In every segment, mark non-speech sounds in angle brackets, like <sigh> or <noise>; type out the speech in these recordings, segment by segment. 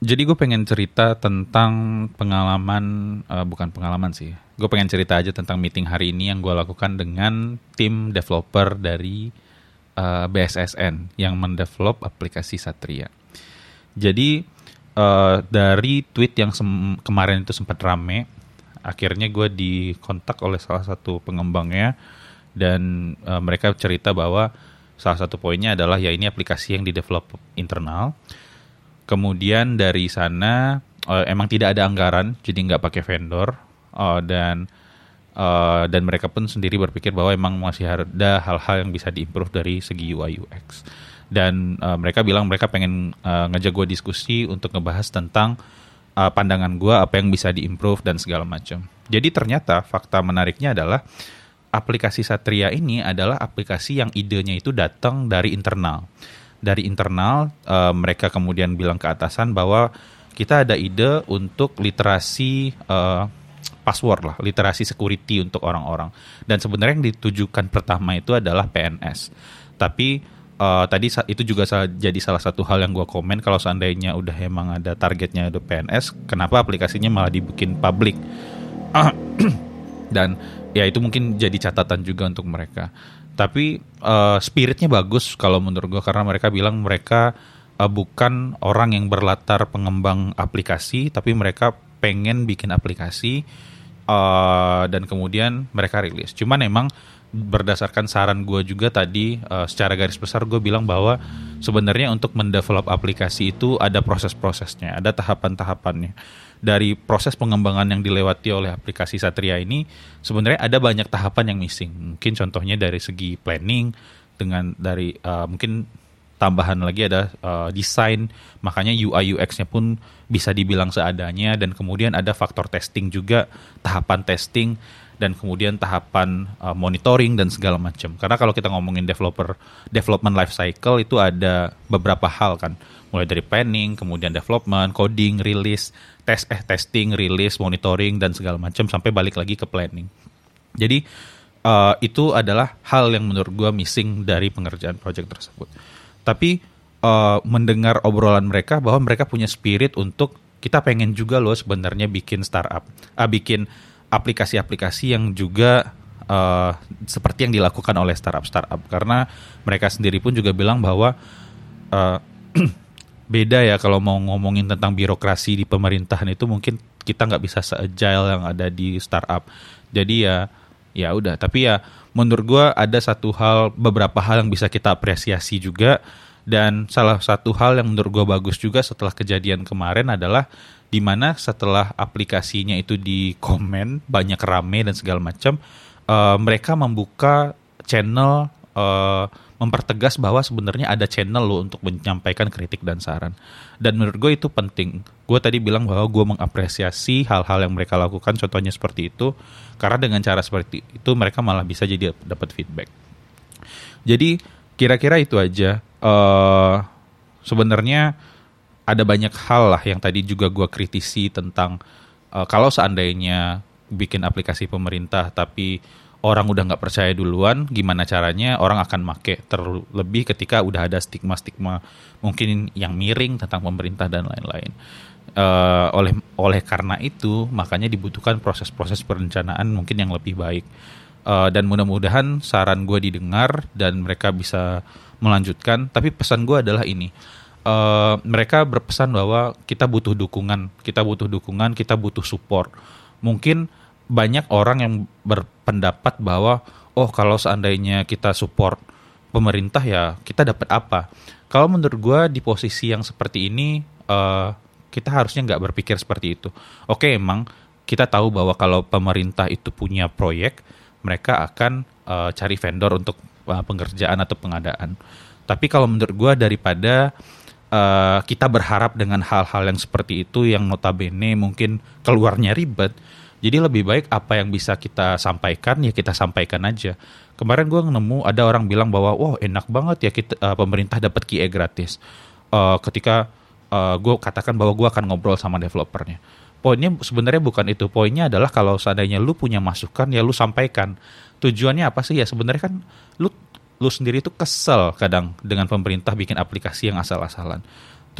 Jadi gue pengen cerita tentang pengalaman, uh, bukan pengalaman sih. Gue pengen cerita aja tentang meeting hari ini yang gue lakukan dengan tim developer dari uh, BSSN yang mendevelop aplikasi Satria. Jadi uh, dari tweet yang kemarin itu sempat rame, akhirnya gue dikontak oleh salah satu pengembangnya dan uh, mereka cerita bahwa salah satu poinnya adalah ya ini aplikasi yang di develop internal Kemudian dari sana uh, emang tidak ada anggaran, jadi nggak pakai vendor uh, dan uh, dan mereka pun sendiri berpikir bahwa emang masih ada hal-hal yang bisa diimprove dari segi UI UX. Dan uh, mereka bilang mereka pengen uh, ngajak gue diskusi untuk ngebahas tentang uh, pandangan gue apa yang bisa diimprove dan segala macam. Jadi ternyata fakta menariknya adalah aplikasi Satria ini adalah aplikasi yang idenya itu datang dari internal dari internal uh, mereka kemudian bilang ke atasan bahwa kita ada ide untuk literasi uh, password lah, literasi security untuk orang-orang. Dan sebenarnya yang ditujukan pertama itu adalah PNS. Tapi uh, tadi itu juga jadi salah satu hal yang gue komen kalau seandainya udah emang ada targetnya ada PNS, kenapa aplikasinya malah dibikin publik? <clears throat> Dan ya itu mungkin jadi catatan juga untuk mereka. Tapi uh, spiritnya bagus kalau menurut gue karena mereka bilang mereka uh, bukan orang yang berlatar pengembang aplikasi tapi mereka pengen bikin aplikasi uh, dan kemudian mereka rilis. Cuman emang berdasarkan saran gue juga tadi uh, secara garis besar gue bilang bahwa sebenarnya untuk mendevelop aplikasi itu ada proses-prosesnya ada tahapan-tahapannya dari proses pengembangan yang dilewati oleh aplikasi Satria ini sebenarnya ada banyak tahapan yang missing. Mungkin contohnya dari segi planning dengan dari uh, mungkin tambahan lagi ada uh, desain, makanya UI UX-nya pun bisa dibilang seadanya dan kemudian ada faktor testing juga, tahapan testing dan kemudian tahapan uh, monitoring dan segala macam. Karena kalau kita ngomongin developer development life cycle itu ada beberapa hal kan, mulai dari planning, kemudian development, coding, release, tes eh testing, release, monitoring dan segala macam sampai balik lagi ke planning. Jadi uh, itu adalah hal yang menurut gue missing dari pengerjaan project tersebut. Tapi uh, mendengar obrolan mereka bahwa mereka punya spirit untuk kita pengen juga loh sebenarnya bikin startup, uh, bikin aplikasi-aplikasi yang juga uh, seperti yang dilakukan oleh startup-startup. Karena mereka sendiri pun juga bilang bahwa uh, <clears throat> beda ya kalau mau ngomongin tentang birokrasi di pemerintahan itu mungkin kita nggak bisa se-agile yang ada di startup. Jadi ya ya udah, tapi ya menurut gue ada satu hal beberapa hal yang bisa kita apresiasi juga dan salah satu hal yang menurut gue bagus juga setelah kejadian kemarin adalah di mana setelah aplikasinya itu di komen banyak rame dan segala macam uh, mereka membuka channel uh, mempertegas bahwa sebenarnya ada channel lo untuk menyampaikan kritik dan saran. Dan menurut gue itu penting. Gue tadi bilang bahwa gue mengapresiasi hal-hal yang mereka lakukan, contohnya seperti itu, karena dengan cara seperti itu mereka malah bisa jadi dapat feedback. Jadi kira-kira itu aja. Uh, sebenarnya ada banyak hal lah yang tadi juga gue kritisi tentang uh, kalau seandainya bikin aplikasi pemerintah tapi orang udah nggak percaya duluan, gimana caranya orang akan make terlebih ketika udah ada stigma-stigma mungkin yang miring tentang pemerintah dan lain-lain. Uh, oleh oleh karena itu makanya dibutuhkan proses-proses perencanaan mungkin yang lebih baik uh, dan mudah-mudahan saran gue didengar dan mereka bisa melanjutkan. Tapi pesan gue adalah ini. Uh, mereka berpesan bahwa kita butuh dukungan, kita butuh dukungan, kita butuh support. Mungkin banyak orang yang berpendapat bahwa oh kalau seandainya kita support pemerintah ya kita dapat apa? Kalau menurut gue di posisi yang seperti ini uh, kita harusnya nggak berpikir seperti itu. Oke emang kita tahu bahwa kalau pemerintah itu punya proyek mereka akan uh, cari vendor untuk uh, pengerjaan atau pengadaan. Tapi kalau menurut gue daripada uh, kita berharap dengan hal-hal yang seperti itu yang notabene mungkin keluarnya ribet, jadi lebih baik apa yang bisa kita sampaikan ya kita sampaikan aja. Kemarin gue nemu ada orang bilang bahwa wah enak banget ya kita uh, pemerintah dapat QA gratis. Uh, ketika uh, gue katakan bahwa gue akan ngobrol sama developernya. Poinnya sebenarnya bukan itu. Poinnya adalah kalau seandainya lu punya masukan ya lu sampaikan. Tujuannya apa sih ya sebenarnya kan lu lu sendiri itu kesel kadang dengan pemerintah bikin aplikasi yang asal-asalan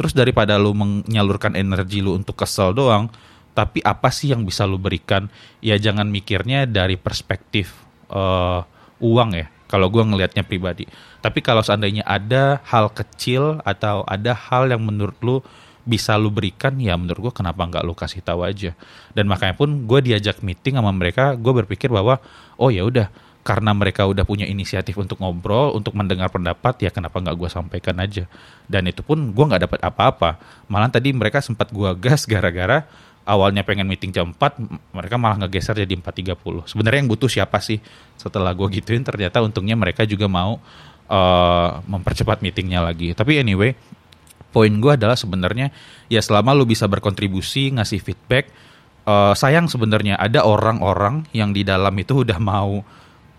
Terus daripada lu menyalurkan energi lu untuk kesel doang, tapi apa sih yang bisa lu berikan? Ya jangan mikirnya dari perspektif uh, uang ya. Kalau gue ngelihatnya pribadi. Tapi kalau seandainya ada hal kecil atau ada hal yang menurut lu bisa lu berikan ya menurut gue kenapa nggak lu kasih tahu aja. Dan makanya pun gue diajak meeting sama mereka gue berpikir bahwa oh ya udah karena mereka udah punya inisiatif untuk ngobrol untuk mendengar pendapat ya kenapa nggak gue sampaikan aja. Dan itu pun gue nggak dapat apa-apa. Malah tadi mereka sempat gue gas gara-gara awalnya pengen meeting jam 4 mereka malah ngegeser jadi 4.30 sebenarnya yang butuh siapa sih? Setelah gue gituin ternyata untungnya mereka juga mau uh, mempercepat meetingnya lagi. Tapi anyway poin gue adalah sebenarnya ya selama lu bisa berkontribusi ngasih feedback uh, sayang sebenarnya ada orang-orang yang di dalam itu udah mau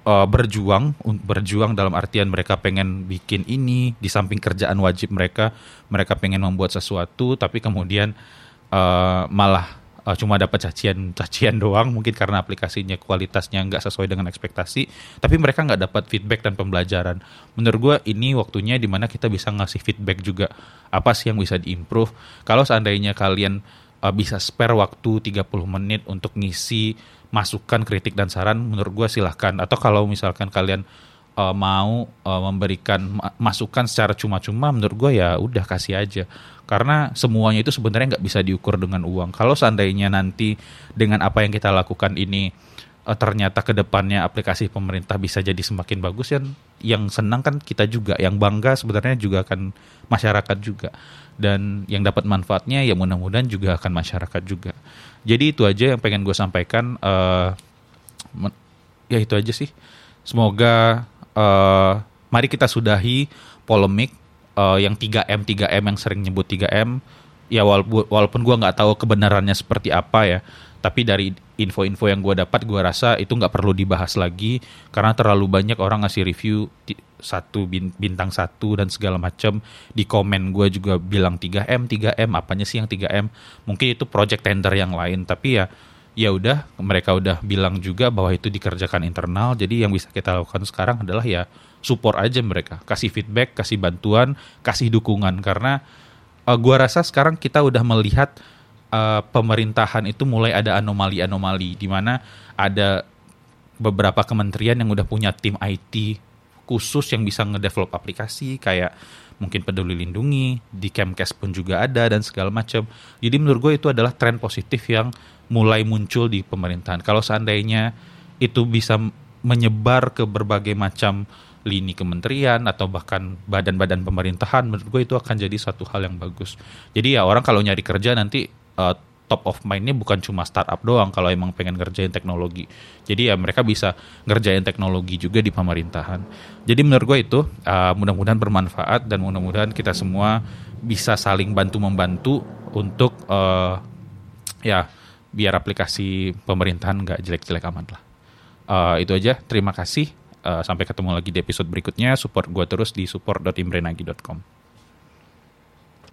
uh, berjuang berjuang dalam artian mereka pengen bikin ini di samping kerjaan wajib mereka mereka pengen membuat sesuatu tapi kemudian uh, malah uh, cuma dapat cacian cacian doang mungkin karena aplikasinya kualitasnya nggak sesuai dengan ekspektasi tapi mereka nggak dapat feedback dan pembelajaran. Menurut gue ini waktunya di mana kita bisa ngasih feedback juga apa sih yang bisa diimprove. Kalau seandainya kalian uh, bisa spare waktu 30 menit untuk ngisi masukan kritik dan saran menurut gue silahkan. Atau kalau misalkan kalian uh, mau uh, memberikan masukan secara cuma-cuma menurut gue ya udah kasih aja. Karena semuanya itu sebenarnya nggak bisa diukur dengan uang. Kalau seandainya nanti dengan apa yang kita lakukan ini uh, ternyata ke depannya aplikasi pemerintah bisa jadi semakin bagus ya yang senang kan kita juga. Yang bangga sebenarnya juga akan masyarakat juga. Dan yang dapat manfaatnya ya mudah-mudahan juga akan masyarakat juga. Jadi itu aja yang pengen gue sampaikan. Uh, ya itu aja sih. Semoga uh, mari kita sudahi polemik uh, yang 3M 3M yang sering nyebut 3M ya walaupun walaupun gue nggak tahu kebenarannya seperti apa ya tapi dari info-info yang gue dapat gue rasa itu nggak perlu dibahas lagi karena terlalu banyak orang ngasih review satu bintang satu dan segala macam di komen gue juga bilang 3M 3M apanya sih yang 3M mungkin itu project tender yang lain tapi ya ya udah mereka udah bilang juga bahwa itu dikerjakan internal. Jadi yang bisa kita lakukan sekarang adalah ya support aja mereka. Kasih feedback kasih bantuan kasih dukungan. Karena uh, gua rasa sekarang kita udah melihat uh, pemerintahan itu mulai ada anomali-anomali di mana ada beberapa kementerian yang udah punya tim IT khusus yang bisa ngedevelop aplikasi kayak mungkin peduli lindungi di Kemkes pun juga ada dan segala macam. Jadi menurut gue itu adalah tren positif yang mulai muncul di pemerintahan. Kalau seandainya itu bisa menyebar ke berbagai macam lini kementerian atau bahkan badan-badan pemerintahan, menurut gue itu akan jadi satu hal yang bagus. Jadi ya orang kalau nyari kerja nanti uh, top of mind-nya bukan cuma startup doang kalau emang pengen ngerjain teknologi. Jadi ya mereka bisa ngerjain teknologi juga di pemerintahan. Jadi menurut gue itu uh, mudah-mudahan bermanfaat dan mudah-mudahan kita semua bisa saling bantu membantu untuk uh, ya biar aplikasi pemerintahan nggak jelek-jelek amat lah. Uh, itu aja, terima kasih. Uh, sampai ketemu lagi di episode berikutnya. Support gue terus di support.imrenagi.com.